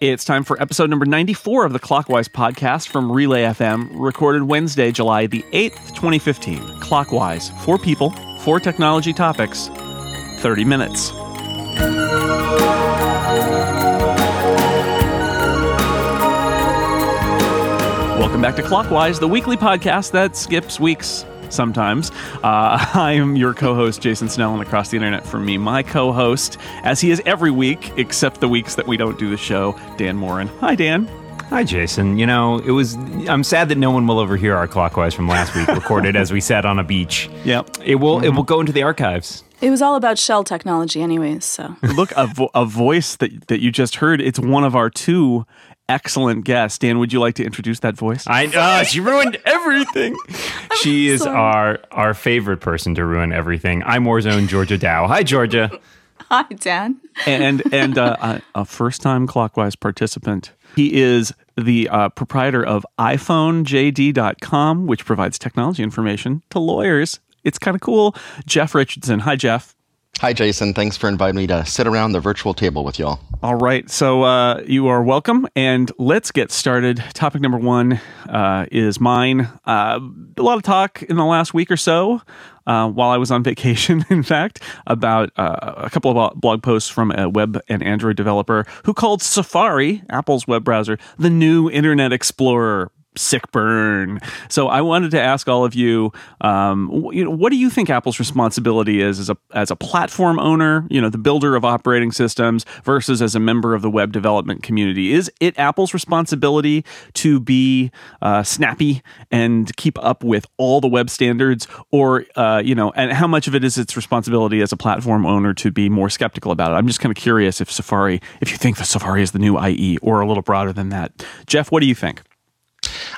It's time for episode number 94 of the Clockwise podcast from Relay FM, recorded Wednesday, July the 8th, 2015. Clockwise, four people, four technology topics, 30 minutes. Welcome back to Clockwise, the weekly podcast that skips weeks sometimes. Uh, I am your co host, Jason Snell, and across the internet from me, my co host, as he is every week, except the weeks that we don't do the show, Dan Moren. Hi, Dan. Hi, Jason. You know, it was. I'm sad that no one will overhear our clockwise from last week, recorded as we sat on a beach. Yep. It will. Mm-hmm. It will go into the archives. It was all about shell technology, anyways. So look, a, vo- a voice that that you just heard. It's one of our two excellent guest. Dan, would you like to introduce that voice? I uh, she ruined everything. she is our our favorite person to ruin everything. iMore's own Georgia Dow. Hi, Georgia. Hi, Dan. and and uh, a, a first time clockwise participant. He is the uh, proprietor of iPhoneJD.com, which provides technology information to lawyers. It's kind of cool. Jeff Richardson. Hi, Jeff. Hi, Jason. Thanks for inviting me to sit around the virtual table with y'all. All right. So uh, you are welcome. And let's get started. Topic number one uh, is mine. Uh, a lot of talk in the last week or so. Uh, while I was on vacation, in fact, about uh, a couple of blog posts from a web and Android developer who called Safari, Apple's web browser, the new Internet Explorer sick burn. So I wanted to ask all of you, um, you know, what do you think Apple's responsibility is as a as a platform owner, you know, the builder of operating systems, versus as a member of the web development community? Is it Apple's responsibility to be uh, snappy and keep up with all the web standards, or uh, you know, and how much of it is its responsibility as a platform owner to be more skeptical about it? I'm just kind of curious if Safari, if you think that Safari is the new IE, or a little broader than that. Jeff, what do you think?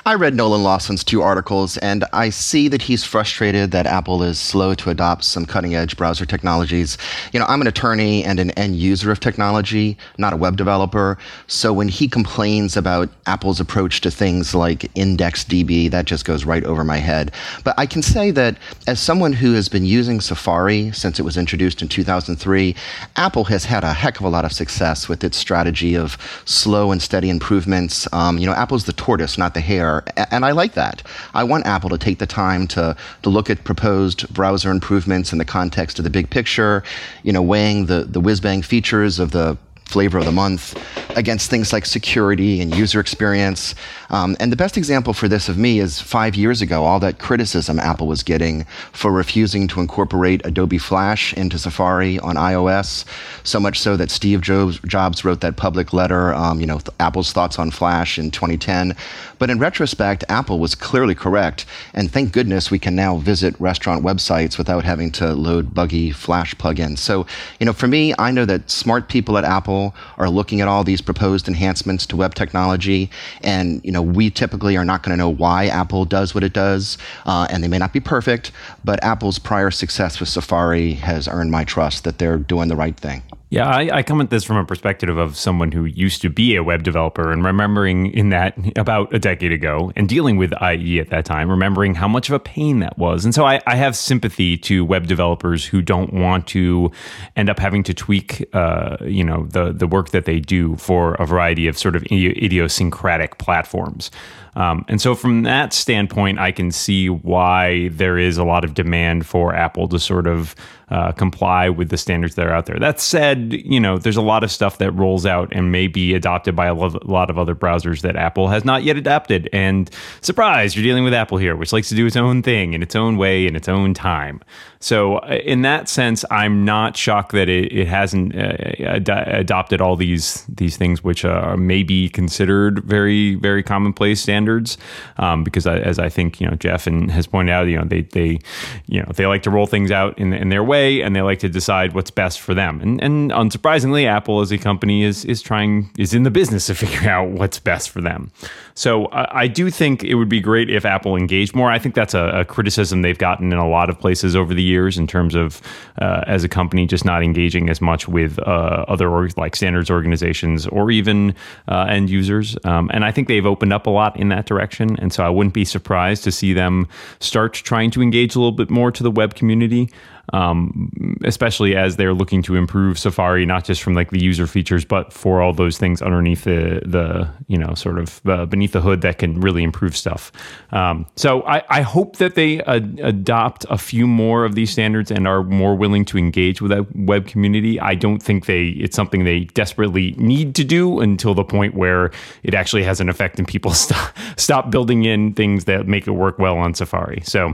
I read Nolan Lawson's two articles, and I see that he's frustrated that Apple is slow to adopt some cutting edge browser technologies. You know, I'm an attorney and an end user of technology, not a web developer. So when he complains about Apple's approach to things like IndexedDB, that just goes right over my head. But I can say that as someone who has been using Safari since it was introduced in 2003, Apple has had a heck of a lot of success with its strategy of slow and steady improvements. Um, you know, Apple's the tortoise, not the hare and I like that. I want Apple to take the time to, to look at proposed browser improvements in the context of the big picture, you know, weighing the, the whiz bang features of the flavor of the month against things like security and user experience. Um, and the best example for this of me is five years ago, all that criticism Apple was getting for refusing to incorporate Adobe Flash into Safari on iOS. So much so that Steve Jobs wrote that public letter, um, you know, Apple's thoughts on Flash in 2010. But in retrospect, Apple was clearly correct. And thank goodness we can now visit restaurant websites without having to load buggy Flash plugins. So, you know, for me, I know that smart people at Apple are looking at all these proposed enhancements to web technology. And, you know, we typically are not going to know why Apple does what it does. Uh, and they may not be perfect, but Apple's prior success with Safari has earned my trust that they're doing the right thing. Yeah, I, I, come at this from a perspective of someone who used to be a web developer and remembering in that about a decade ago and dealing with IE at that time, remembering how much of a pain that was. And so I, I have sympathy to web developers who don't want to end up having to tweak, uh, you know, the the work that they do for a variety of sort of idiosyncratic platforms. Um, and so, from that standpoint, I can see why there is a lot of demand for Apple to sort of uh, comply with the standards that are out there. That said, you know, there's a lot of stuff that rolls out and may be adopted by a lot of other browsers that Apple has not yet adapted. And surprise, you're dealing with Apple here, which likes to do its own thing in its own way in its own time. So, uh, in that sense, I'm not shocked that it, it hasn't uh, ad- adopted all these these things, which uh, may be considered very very commonplace standards. Um, because I, as I think you know Jeff and has pointed out, you know they they you know they like to roll things out in in their way, and they like to decide what's best for them. And and unsurprisingly, Apple as a company is is trying is in the business of figuring out what's best for them. So I, I do think it would be great if Apple engaged more. I think that's a, a criticism they've gotten in a lot of places over the years in terms of uh, as a company just not engaging as much with uh, other org- like standards organizations or even uh, end users. Um, and I think they've opened up a lot in that direction. And so I wouldn't be surprised to see them start trying to engage a little bit more to the web community. Um, especially as they're looking to improve Safari, not just from like the user features, but for all those things underneath the the you know sort of uh, beneath the hood that can really improve stuff. Um, so I, I hope that they uh, adopt a few more of these standards and are more willing to engage with that web community. I don't think they it's something they desperately need to do until the point where it actually has an effect and people stop stop building in things that make it work well on Safari. So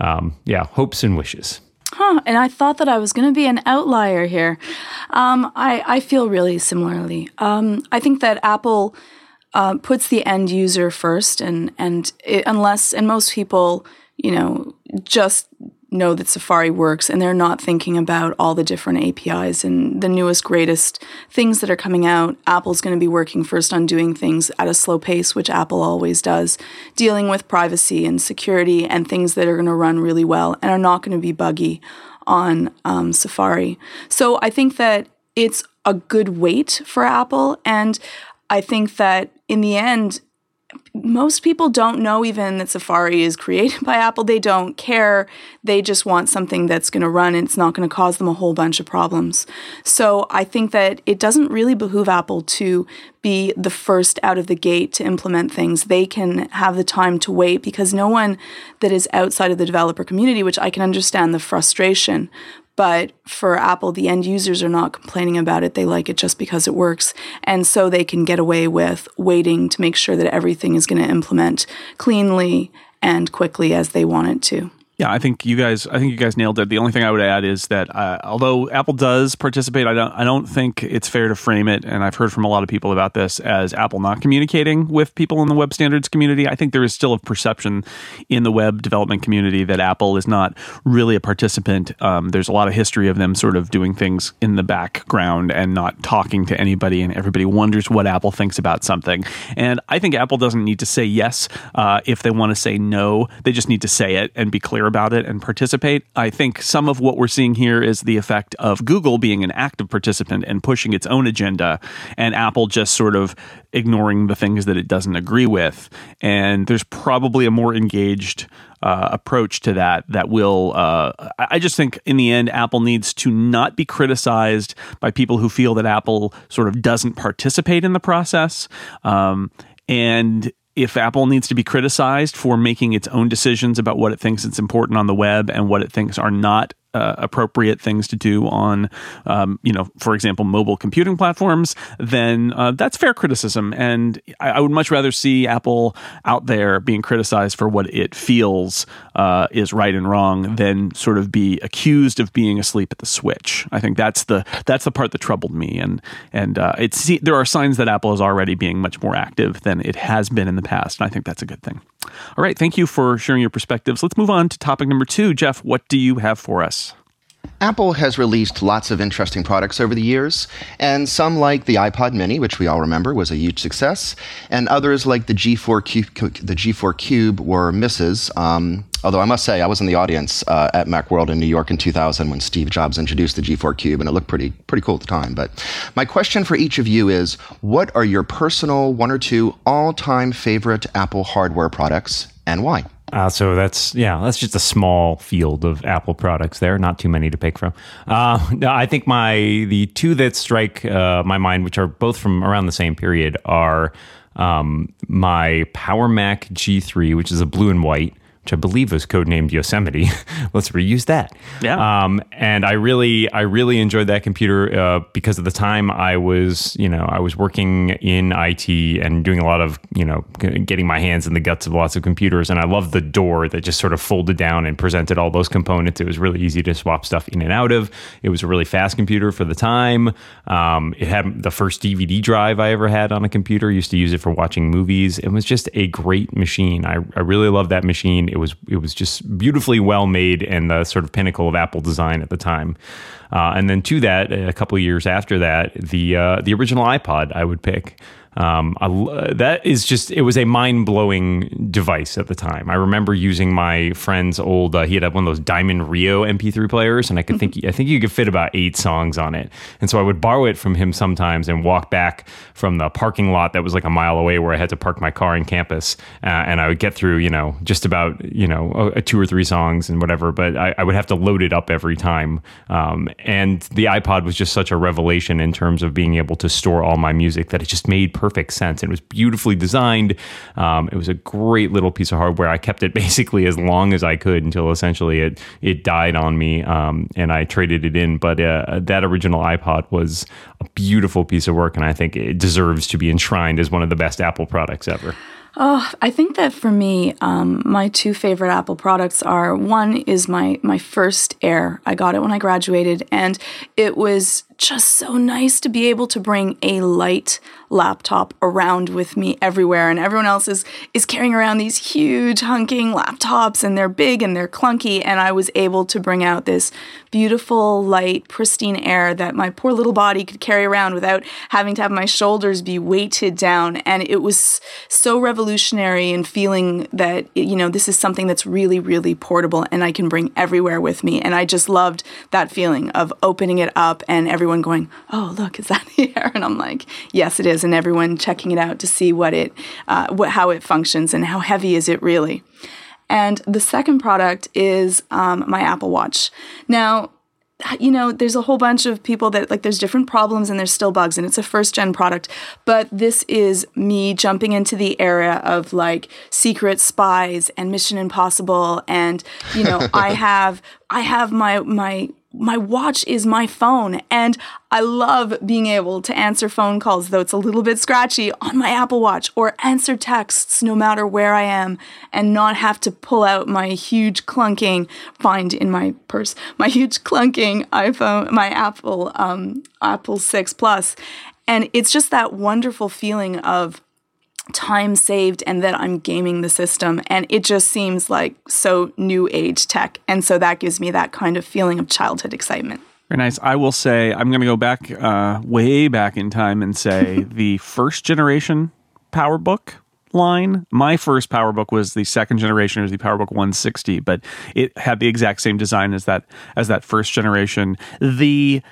um, yeah, hopes and wishes. Huh, and I thought that I was going to be an outlier here. Um, I, I feel really similarly. Um, I think that Apple uh, puts the end user first, and and it, unless and most people, you know, just know that Safari works and they're not thinking about all the different APIs and the newest, greatest things that are coming out. Apple's going to be working first on doing things at a slow pace, which Apple always does, dealing with privacy and security and things that are going to run really well and are not going to be buggy on um, Safari. So I think that it's a good wait for Apple. And I think that in the end, most people don't know even that Safari is created by Apple. They don't care. They just want something that's going to run and it's not going to cause them a whole bunch of problems. So I think that it doesn't really behoove Apple to be the first out of the gate to implement things. They can have the time to wait because no one that is outside of the developer community, which I can understand the frustration, but for Apple, the end users are not complaining about it. They like it just because it works. And so they can get away with waiting to make sure that everything is going to implement cleanly and quickly as they want it to. Yeah, I think you guys. I think you guys nailed it. The only thing I would add is that uh, although Apple does participate, I don't. I don't think it's fair to frame it. And I've heard from a lot of people about this as Apple not communicating with people in the web standards community. I think there is still a perception in the web development community that Apple is not really a participant. Um, there's a lot of history of them sort of doing things in the background and not talking to anybody, and everybody wonders what Apple thinks about something. And I think Apple doesn't need to say yes uh, if they want to say no. They just need to say it and be clear about it and participate. I think some of what we're seeing here is the effect of Google being an active participant and pushing its own agenda, and Apple just sort of ignoring the things that it doesn't agree with. And there's probably a more engaged uh, approach to that that will uh, i just think in the end apple needs to not be criticized by people who feel that apple sort of doesn't participate in the process um, and if Apple needs to be criticized for making its own decisions about what it thinks is important on the web and what it thinks are not uh, appropriate things to do on, um, you know, for example, mobile computing platforms, then uh, that's fair criticism. And I, I, would much rather see Apple out there being criticized for what it feels uh, is right and wrong than sort of be accused of being asleep at the switch. I think that's the that's the part that troubled me. And and uh, it's there are signs that Apple is already being much more active than it has been in the past, and I think that's a good thing. All right, thank you for sharing your perspectives. Let's move on to topic number two. Jeff, what do you have for us? Apple has released lots of interesting products over the years, and some like the iPod Mini, which we all remember was a huge success, and others like the G4 Cube, the G4 Cube were misses. Um, although I must say, I was in the audience uh, at MacWorld in New York in 2000 when Steve Jobs introduced the G4 Cube, and it looked pretty pretty cool at the time. But my question for each of you is: What are your personal one or two all-time favorite Apple hardware products, and why? Uh, so that's yeah, that's just a small field of Apple products. There, not too many to pick from. Uh, I think my the two that strike uh, my mind, which are both from around the same period, are um, my Power Mac G3, which is a blue and white, which I believe was codenamed Yosemite. Let's reuse that. Yeah. Um, and I really, I really enjoyed that computer uh, because of the time I was, you know, I was working in IT and doing a lot of, you know, getting my hands in the guts of lots of computers. And I loved the door that just sort of folded down and presented all those components. It was really easy to swap stuff in and out of. It was a really fast computer for the time. Um, it had the first DVD drive I ever had on a computer. I used to use it for watching movies. It was just a great machine. I, I really loved that machine it was it was just beautifully well made and the sort of pinnacle of Apple design at the time. Uh, and then to that, a couple years after that, the uh, the original iPod I would pick. Um, I, that is just it was a mind blowing device at the time. I remember using my friend's old. Uh, he had one of those Diamond Rio MP3 players, and I could think I think you could fit about eight songs on it. And so I would borrow it from him sometimes and walk back from the parking lot that was like a mile away where I had to park my car in campus, uh, and I would get through you know just about you know a, a two or three songs and whatever. But I, I, would have to load it up every time. Um, and the iPod was just such a revelation in terms of being able to store all my music that it just made perfect sense. It was beautifully designed. Um, it was a great little piece of hardware. I kept it basically as long as I could until essentially it it died on me, um, and I traded it in. But uh, that original iPod was a beautiful piece of work, and I think it deserves to be enshrined as one of the best Apple products ever. Oh, I think that for me, um, my two favorite Apple products are one is my my first Air. I got it when I graduated, and it was just so nice to be able to bring a light laptop around with me everywhere and everyone else is is carrying around these huge hunking laptops and they're big and they're clunky and I was able to bring out this beautiful light pristine air that my poor little body could carry around without having to have my shoulders be weighted down and it was so revolutionary and feeling that you know this is something that's really really portable and I can bring everywhere with me and I just loved that feeling of opening it up and everyone everyone going, "Oh, look, is that here?" And I'm like, "Yes, it is," and everyone checking it out to see what it, uh, what how it functions and how heavy is it really. And the second product is um, my Apple Watch. Now, you know, there's a whole bunch of people that like there's different problems and there's still bugs and it's a first gen product. But this is me jumping into the era of like secret spies and Mission Impossible and you know, I have I have my my my watch is my phone and I love being able to answer phone calls though it's a little bit scratchy on my Apple Watch or answer texts no matter where I am and not have to pull out my huge clunking find in my purse my huge clunking iPhone my Apple um Apple 6 Plus. And it's just that wonderful feeling of time saved and that I'm gaming the system. And it just seems like so new age tech. And so that gives me that kind of feeling of childhood excitement. Very nice. I will say, I'm going to go back uh, way back in time and say the first generation PowerBook line. My first PowerBook was the second generation, it was the PowerBook 160, but it had the exact same design as that as that first generation. The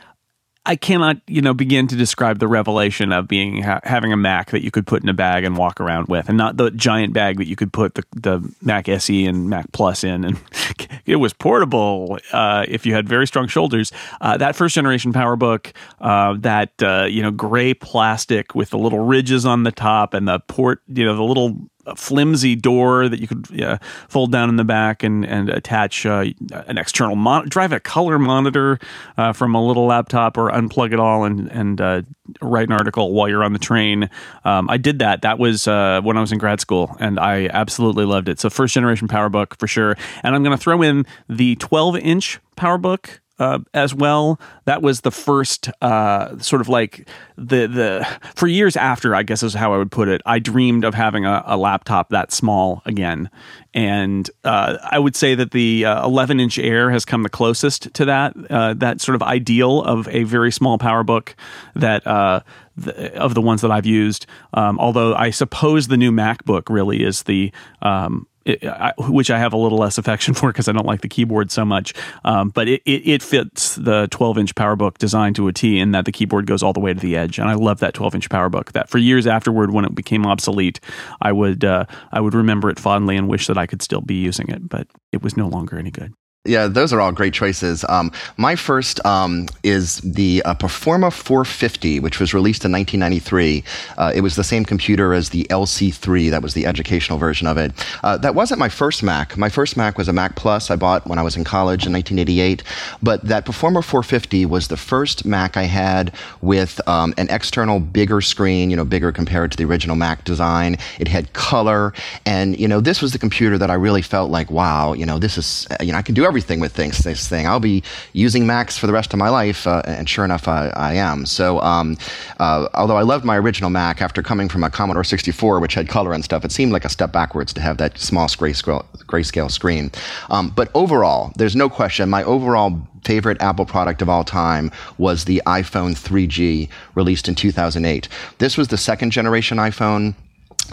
I cannot, you know, begin to describe the revelation of being ha- having a Mac that you could put in a bag and walk around with, and not the giant bag that you could put the, the Mac SE and Mac Plus in, and it was portable uh, if you had very strong shoulders. Uh, that first generation PowerBook, uh, that uh, you know, gray plastic with the little ridges on the top and the port, you know, the little a flimsy door that you could fold down in the back and and attach uh, an external mon- drive a color monitor uh, from a little laptop or unplug it all and and uh, write an article while you're on the train. Um, I did that. That was uh, when I was in grad school, and I absolutely loved it. So first generation PowerBook for sure. And I'm going to throw in the 12 inch PowerBook uh, as well. That was the first uh, sort of like the the for years after, I guess is how I would put it. I dreamed of having a, a laptop that small again, and uh, I would say that the 11 uh, inch Air has come the closest to that uh, that sort of ideal of a very small PowerBook that. Uh, the, of the ones that I've used, um, although I suppose the new MacBook really is the um, which I have a little less affection for because I don't like the keyboard so much. Um, but it, it, it, fits the 12 inch PowerBook design to a T in that the keyboard goes all the way to the edge, and I love that 12 inch PowerBook. That for years afterward, when it became obsolete, I would uh, I would remember it fondly and wish that I could still be using it, but it was no longer any good. Yeah, those are all great choices. Um, my first um, is the uh, Performa 450, which was released in 1993. Uh, it was the same computer as the LC3, that was the educational version of it. Uh, that wasn't my first Mac. My first Mac was a Mac Plus I bought when I was in college in 1988. But that Performa 450 was the first Mac I had with um, an external bigger screen, you know, bigger compared to the original Mac design. It had color. And, you know, this was the computer that I really felt like, wow, you know, this is, you know, I can do everything with things, this thing. I'll be using Macs for the rest of my life, uh, and sure enough, I, I am. So, um, uh, although I loved my original Mac, after coming from a Commodore 64, which had color and stuff, it seemed like a step backwards to have that small grayscale, grayscale screen. Um, but overall, there's no question, my overall favorite Apple product of all time was the iPhone 3G released in 2008. This was the second generation iPhone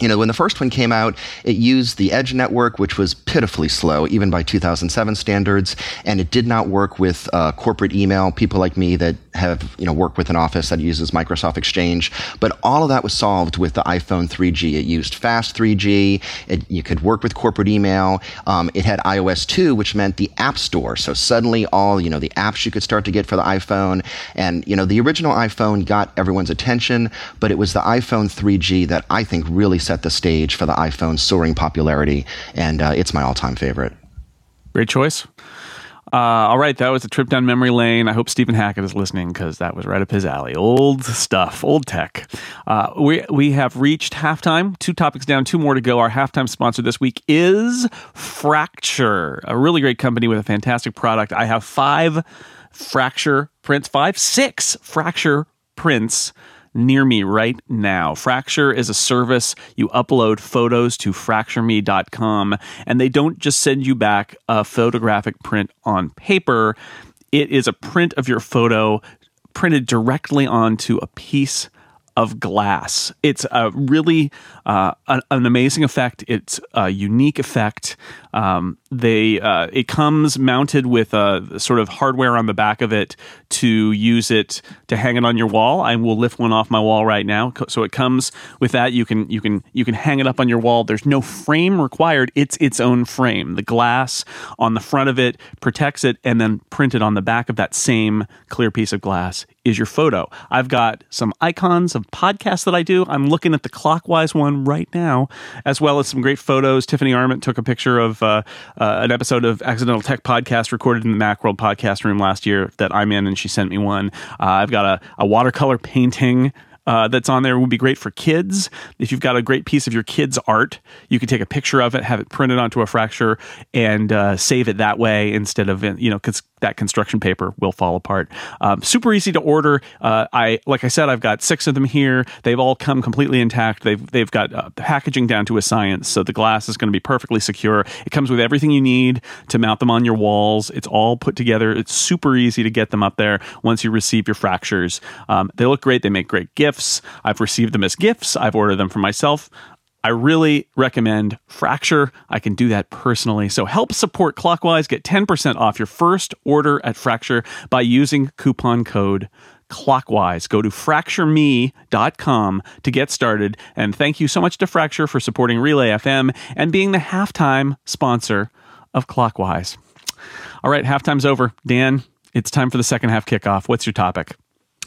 you know, when the first one came out, it used the Edge network, which was pitifully slow, even by 2007 standards, and it did not work with uh, corporate email. People like me that have, you know, worked with an office that uses Microsoft Exchange, but all of that was solved with the iPhone 3G. It used fast 3G. It, you could work with corporate email. Um, it had iOS 2, which meant the App Store. So suddenly, all you know, the apps you could start to get for the iPhone, and you know, the original iPhone got everyone's attention, but it was the iPhone 3G that I think really set the stage for the iPhone's soaring popularity, and uh, it's my all-time favorite. Great choice. Uh, all right, that was a trip down memory lane. I hope Stephen Hackett is listening because that was right up his alley. Old stuff, old tech. Uh, we we have reached halftime. Two topics down, two more to go. Our halftime sponsor this week is Fracture, a really great company with a fantastic product. I have five Fracture prints, five, six Fracture prints near me right now. Fracture is a service. You upload photos to fractureme.com, and they don't just send you back a photographic print on paper, it is a print of your photo printed directly onto a piece of glass. It's a really uh, an, an, amazing effect. It's a unique effect. Um, they uh, it comes mounted with a sort of hardware on the back of it to use it to hang it on your wall. I will lift one off my wall right now. So it comes with that. You can you can you can hang it up on your wall. There's no frame required. It's its own frame. The glass on the front of it protects it, and then printed on the back of that same clear piece of glass is your photo. I've got some icons of podcasts that I do. I'm looking at the clockwise one right now, as well as some great photos. Tiffany Arment took a picture of uh, uh, an episode of Accidental Tech Podcast recorded in the Macworld podcast room last year that I'm in, and she sent me one. Uh, I've got a, a watercolor painting uh, that's on there would be great for kids. If you've got a great piece of your kids' art, you could take a picture of it, have it printed onto a fracture, and uh, save it that way instead of you know because that construction paper will fall apart. Um, super easy to order. Uh, I like I said, I've got six of them here. They've all come completely intact. They've they've got uh, packaging down to a science, so the glass is going to be perfectly secure. It comes with everything you need to mount them on your walls. It's all put together. It's super easy to get them up there once you receive your fractures. Um, they look great. They make great gifts. I've received them as gifts. I've ordered them for myself. I really recommend Fracture. I can do that personally. So help support Clockwise. Get 10% off your first order at Fracture by using coupon code Clockwise. Go to fractureme.com to get started. And thank you so much to Fracture for supporting Relay FM and being the halftime sponsor of Clockwise. All right, halftime's over. Dan, it's time for the second half kickoff. What's your topic?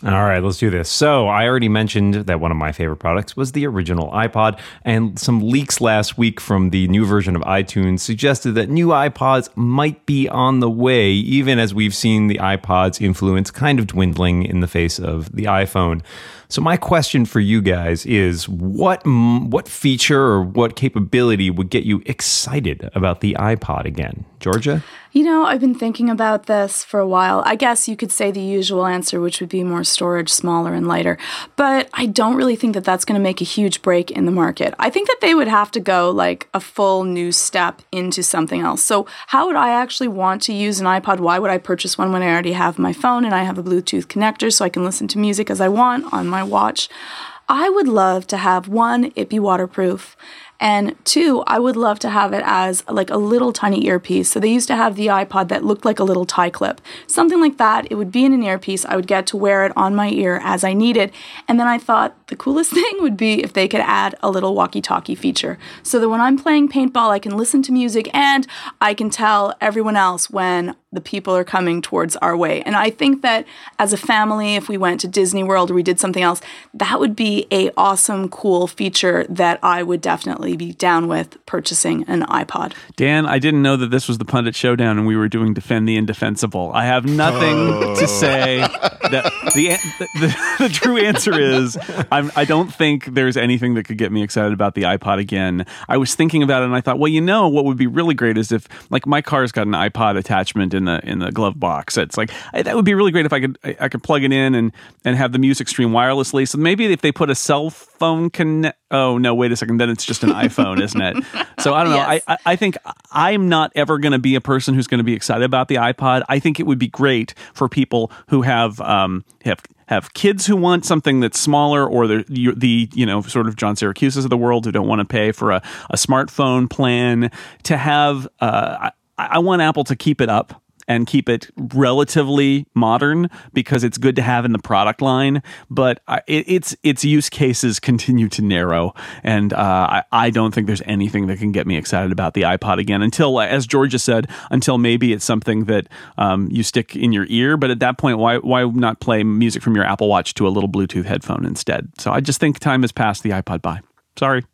All right, let's do this. So, I already mentioned that one of my favorite products was the original iPod, and some leaks last week from the new version of iTunes suggested that new iPods might be on the way, even as we've seen the iPod's influence kind of dwindling in the face of the iPhone. So my question for you guys is what what feature or what capability would get you excited about the iPod again? Georgia? You know, I've been thinking about this for a while. I guess you could say the usual answer, which would be more storage, smaller and lighter. But I don't really think that that's going to make a huge break in the market. I think that they would have to go like a full new step into something else. So, how would I actually want to use an iPod? Why would I purchase one when I already have my phone and I have a Bluetooth connector so I can listen to music as I want on my watch? I would love to have one, it be waterproof, and two, I would love to have it as like a little tiny earpiece. So they used to have the iPod that looked like a little tie clip. Something like that. It would be in an earpiece. I would get to wear it on my ear as I needed. And then I thought the coolest thing would be if they could add a little walkie talkie feature. So that when I'm playing paintball, I can listen to music and I can tell everyone else when the people are coming towards our way. And I think that as a family, if we went to Disney World or we did something else, that would be a awesome, cool feature that I would definitely definitely be down with purchasing an iPod. Dan, I didn't know that this was the pundit showdown and we were doing defend the indefensible. I have nothing oh. to say. That the, the, the true answer is I'm, I don't think there's anything that could get me excited about the iPod again. I was thinking about it and I thought, well, you know, what would be really great is if like my car's got an iPod attachment in the in the glove box. It's like that would be really great if I could I, I could plug it in and and have the music stream wirelessly. So maybe if they put a cell phone connect. Oh no, wait a second. Then it's just an iPhone, isn't it? So I don't know. Yes. I, I think I'm not ever going to be a person who's going to be excited about the iPod. I think it would be great for people who have um, have have kids who want something that's smaller, or the the you know sort of John Siracusa's of the world who don't want to pay for a, a smartphone plan. To have, uh, I, I want Apple to keep it up and keep it relatively modern because it's good to have in the product line. But it, its its use cases continue to narrow, and uh, I, I don't think there's anything that can get me excited about the iPod again until, as Georgia said, until maybe it's something that um, you stick in your ear. But at that point, why why not play music from your Apple Watch to a little Bluetooth headphone instead? So I just think time has passed the iPod by. Sorry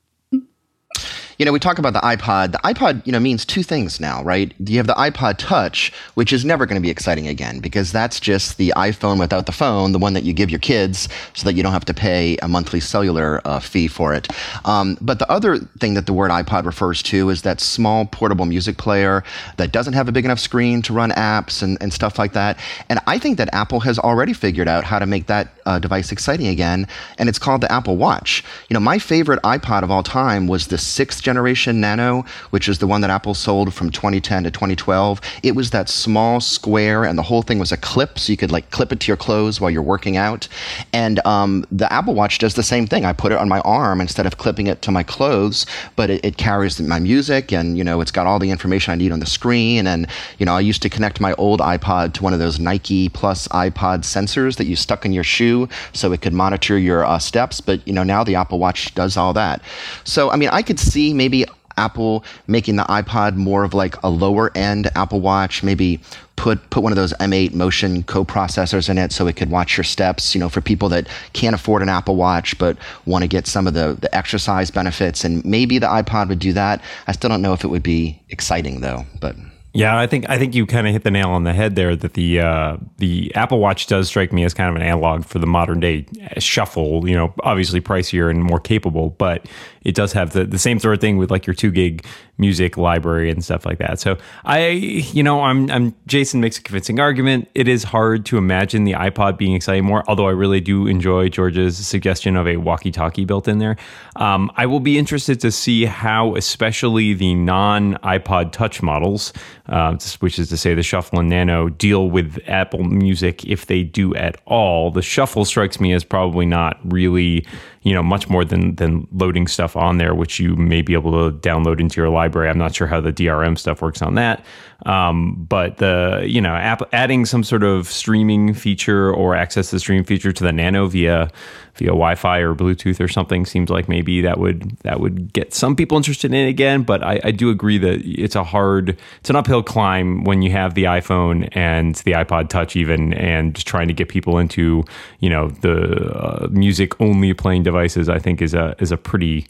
you know, we talk about the iPod. The iPod, you know, means two things now, right? You have the iPod Touch, which is never going to be exciting again because that's just the iPhone without the phone, the one that you give your kids so that you don't have to pay a monthly cellular uh, fee for it. Um, but the other thing that the word iPod refers to is that small portable music player that doesn't have a big enough screen to run apps and, and stuff like that. And I think that Apple has already figured out how to make that uh, device exciting again, and it's called the Apple Watch. You know, my favorite iPod of all time was the sixth generation Nano, which is the one that Apple sold from 2010 to 2012. It was that small square, and the whole thing was a clip, so you could like clip it to your clothes while you're working out. And um, the Apple Watch does the same thing. I put it on my arm instead of clipping it to my clothes, but it, it carries my music, and you know, it's got all the information I need on the screen. And you know, I used to connect my old iPod to one of those Nike Plus iPod sensors that you stuck in your shoe, so it could monitor your uh, steps. But you know, now the Apple Watch does all that. So I mean, I could see maybe Apple making the iPod more of like a lower end Apple Watch, maybe put put one of those M8 motion co-processors in it so it could watch your steps, you know, for people that can't afford an Apple Watch but want to get some of the the exercise benefits and maybe the iPod would do that. I still don't know if it would be exciting though, but yeah, I think I think you kind of hit the nail on the head there. That the uh, the Apple Watch does strike me as kind of an analog for the modern day shuffle. You know, obviously pricier and more capable, but it does have the, the same sort of thing with like your two gig music library and stuff like that. So I, you know, I'm, I'm Jason makes a convincing argument. It is hard to imagine the iPod being exciting more, although I really do enjoy George's suggestion of a walkie talkie built in there. Um, I will be interested to see how, especially the non iPod Touch models, uh, which is to say the Shuffle and Nano, deal with Apple Music if they do at all. The Shuffle strikes me as probably not really you know much more than than loading stuff on there which you may be able to download into your library. I'm not sure how the drm stuff works on that um, but the you know app, adding some sort of streaming feature or access the stream feature to the nano via via wi-fi or bluetooth or something seems like maybe that would that would get some people interested in it again but I, I do agree that it's a hard it's an uphill climb when you have the iphone and the ipod touch even and trying to get people into you know the uh, music only playing devices i think is a is a pretty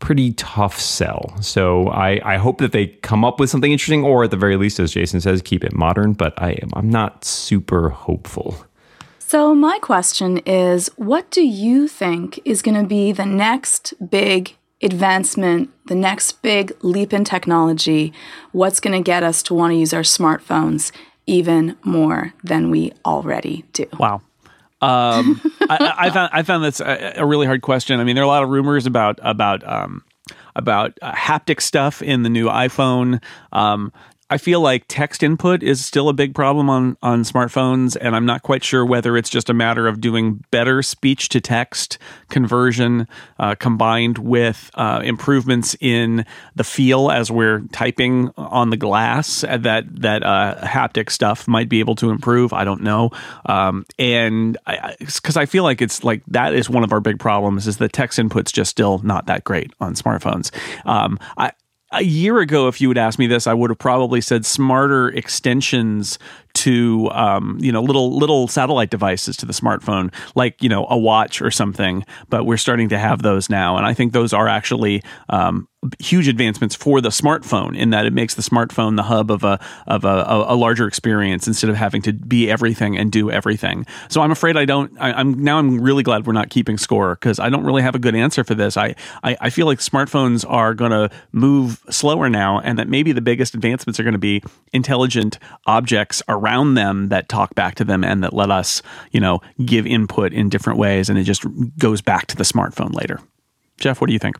pretty tough sell. So I, I hope that they come up with something interesting, or at the very least, as Jason says, keep it modern. But I I'm not super hopeful. So my question is, what do you think is going to be the next big advancement, the next big leap in technology? What's going to get us to want to use our smartphones even more than we already do? Wow. Um, I, I, found I found that's a, a, really hard question. I mean, there are a lot of rumors about about um, about uh, haptic stuff in the new iPhone. Um, I feel like text input is still a big problem on on smartphones, and I'm not quite sure whether it's just a matter of doing better speech to text conversion uh, combined with uh, improvements in the feel as we're typing on the glass that that uh, haptic stuff might be able to improve. I don't know, um, and because I, I, feel like it's like that is one of our big problems is the text input's just still not that great on smartphones. Um, I a year ago, if you would ask me this, I would have probably said smarter extensions to um, you know little little satellite devices to the smartphone, like you know a watch or something. But we're starting to have those now, and I think those are actually um, huge advancements for the smartphone in that it makes the smartphone the hub of a of a, a, larger experience instead of having to be everything and do everything. So I'm afraid I don't. I, am now I'm really glad we're not keeping score because I don't really have a good answer for this. I I, I feel like smartphones are going to move slower now, and that maybe the biggest advancements are going to be intelligent objects around them that talk back to them and that let us you know give input in different ways, and it just goes back to the smartphone later. Jeff, what do you think?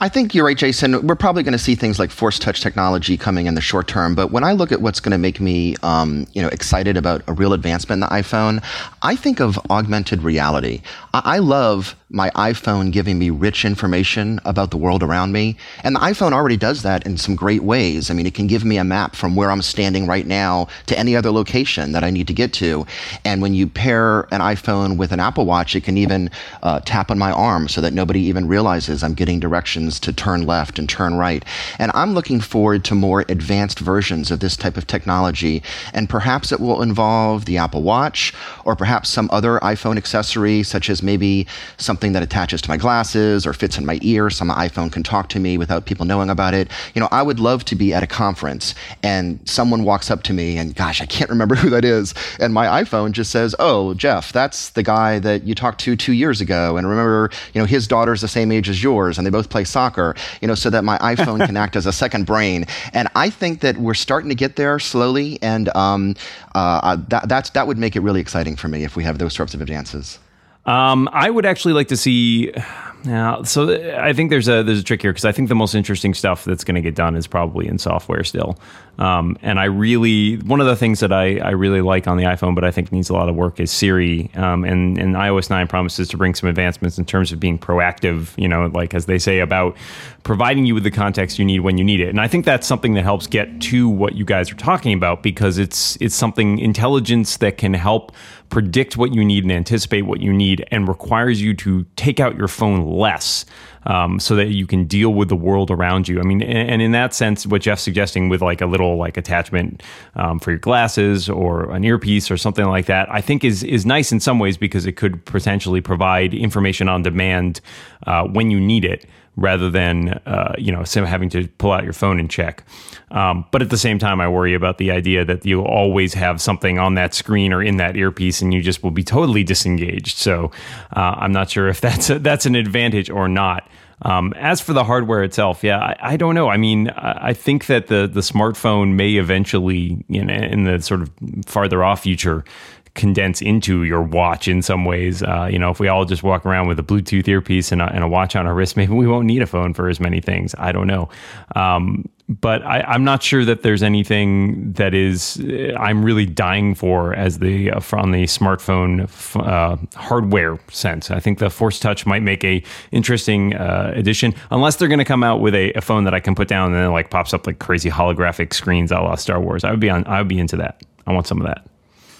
I think you're right, Jason. We're probably going to see things like force touch technology coming in the short term. But when I look at what's going to make me, um, you know, excited about a real advancement in the iPhone, I think of augmented reality. I, I love my iPhone giving me rich information about the world around me. And the iPhone already does that in some great ways. I mean, it can give me a map from where I'm standing right now to any other location that I need to get to. And when you pair an iPhone with an Apple Watch, it can even uh, tap on my arm so that nobody even realizes I'm getting directions to turn left and turn right. And I'm looking forward to more advanced versions of this type of technology. And perhaps it will involve the Apple Watch or perhaps some other iPhone accessory, such as maybe something that attaches to my glasses or fits in my ear Some iPhone can talk to me without people knowing about it. You know, I would love to be at a conference and someone walks up to me and gosh, I can't remember who that is. And my iPhone just says, Oh, Jeff, that's the guy that you talked to two years ago. And remember, you know, his daughter's the same age as yours and they both play soccer, you know, so that my iPhone can act as a second brain. And I think that we're starting to get there slowly. And um, uh, that, that's, that would make it really exciting for me if we have those sorts of advances. Um, I would actually like to see. Now, so I think there's a there's a trick here because I think the most interesting stuff that's going to get done is probably in software still. Um, and I really, one of the things that I, I really like on the iPhone, but I think needs a lot of work is Siri. Um, and, and iOS 9 promises to bring some advancements in terms of being proactive, you know, like as they say about providing you with the context you need when you need it. And I think that's something that helps get to what you guys are talking about because it's, it's something intelligence that can help predict what you need and anticipate what you need and requires you to take out your phone less um, so that you can deal with the world around you. I mean, and, in that sense, what Jeff's suggesting with like a little like attachment um, for your glasses or an earpiece or something like that, I think is is nice in some ways because it could potentially provide information on demand uh, when you need it rather than uh, you know having to pull out your phone and check. Um, but at the same time, I worry about the idea that you'll always have something on that screen or in that earpiece, and you just will be totally disengaged. So uh, I'm not sure if that's a, that's an advantage or not. Um, as for the hardware itself, yeah, I, I, don't know. I mean, I think that the the smartphone may eventually, you know, in the sort of farther off future, condense into your watch in some ways. Uh, you know, if we all just walk around with a Bluetooth earpiece and a, and a, watch on our wrist, maybe we won't need a phone for as many things. I don't know. Um, but I, am not sure that there's anything that is uh, I'm really dying for as the uh, on the smartphone uh, hardware sense. I think the Force Touch might make a interesting uh, addition, unless they're going to come out with a, a, phone that I can put down and then it like pops up like crazy holographic screens a la Star Wars. I would be on. I would be into that. I want some of that.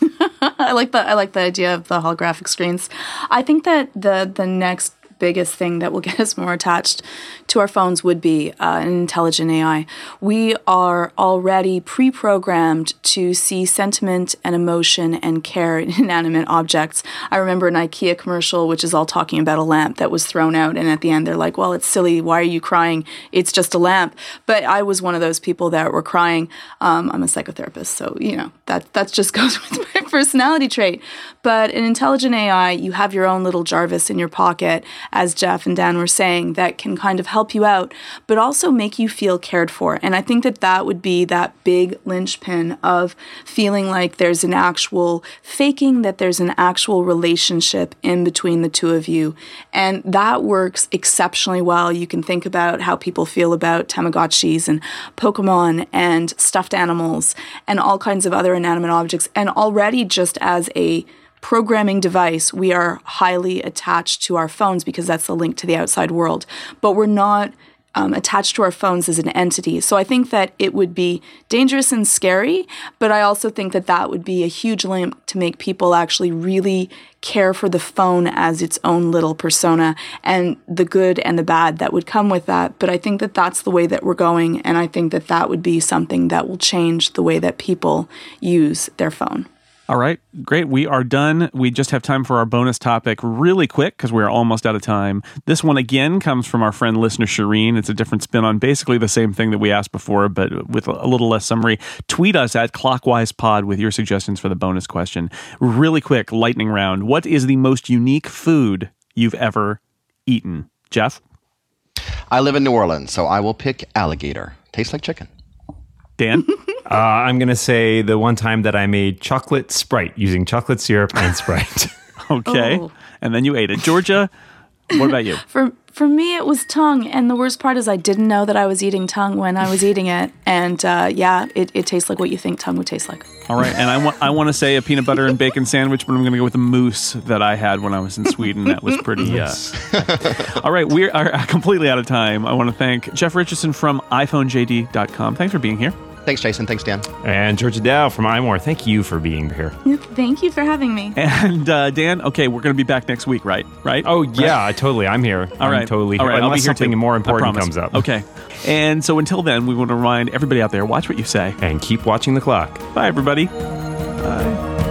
I like the I like the idea of the holographic screens. I think that the the next biggest thing that will get us more attached to our phones would be uh, an intelligent AI. We are already pre programmed to see sentiment and emotion and care in inanimate objects. I remember an IKEA commercial, which is all talking about a lamp that was thrown out, and at the end they're like, Well, it's silly. Why are you crying? It's just a lamp. But I was one of those people that were crying. Um, I'm a psychotherapist, so, you know, that, that just goes with my personality trait. But an intelligent AI, you have your own little Jarvis in your pocket, as Jeff and Dan were saying, that can kind of help you out, but also make you feel cared for. And I think that that would be that big linchpin of feeling like there's an actual faking that there's an actual relationship in between the two of you. And that works exceptionally well. You can think about how people feel about Tamagotchis and Pokemon and stuffed animals and all kinds of other inanimate objects. And already, just as a programming device, we are highly attached to our phones because that's the link to the outside world. But we're not um, attached to our phones as an entity. So I think that it would be dangerous and scary, but I also think that that would be a huge link to make people actually really care for the phone as its own little persona and the good and the bad that would come with that. But I think that that's the way that we're going, and I think that that would be something that will change the way that people use their phone. All right, great. We are done. We just have time for our bonus topic really quick because we're almost out of time. This one again comes from our friend listener Shireen. It's a different spin on basically the same thing that we asked before, but with a little less summary. Tweet us at Clockwise Pod with your suggestions for the bonus question. Really quick, lightning round. What is the most unique food you've ever eaten? Jeff? I live in New Orleans, so I will pick alligator. Tastes like chicken. Dan? Uh, I'm going to say the one time that I made chocolate Sprite using chocolate syrup and Sprite. Okay. Oh. And then you ate it. Georgia, what about you? For for me, it was tongue, and the worst part is I didn't know that I was eating tongue when I was eating it, and uh, yeah, it, it tastes like what you think tongue would taste like. All right, and I want I want to say a peanut butter and bacon sandwich, but I'm going to go with a mousse that I had when I was in Sweden. That was pretty. Uh... All right, we are completely out of time. I want to thank Jeff Richardson from iPhoneJD.com. Thanks for being here. Thanks, Jason. Thanks, Dan. and Georgia Dow from iMore, thank you for being here. Thank you for having me. And uh, Dan, okay, we're going to be back next week, right? Right? Oh, yeah, I totally. I'm here. All right, I'm totally All here. right, I'll be here something too. more important comes up. Okay. And so until then, we want to remind everybody out there: watch what you say. And keep watching the clock. Bye, everybody. Bye.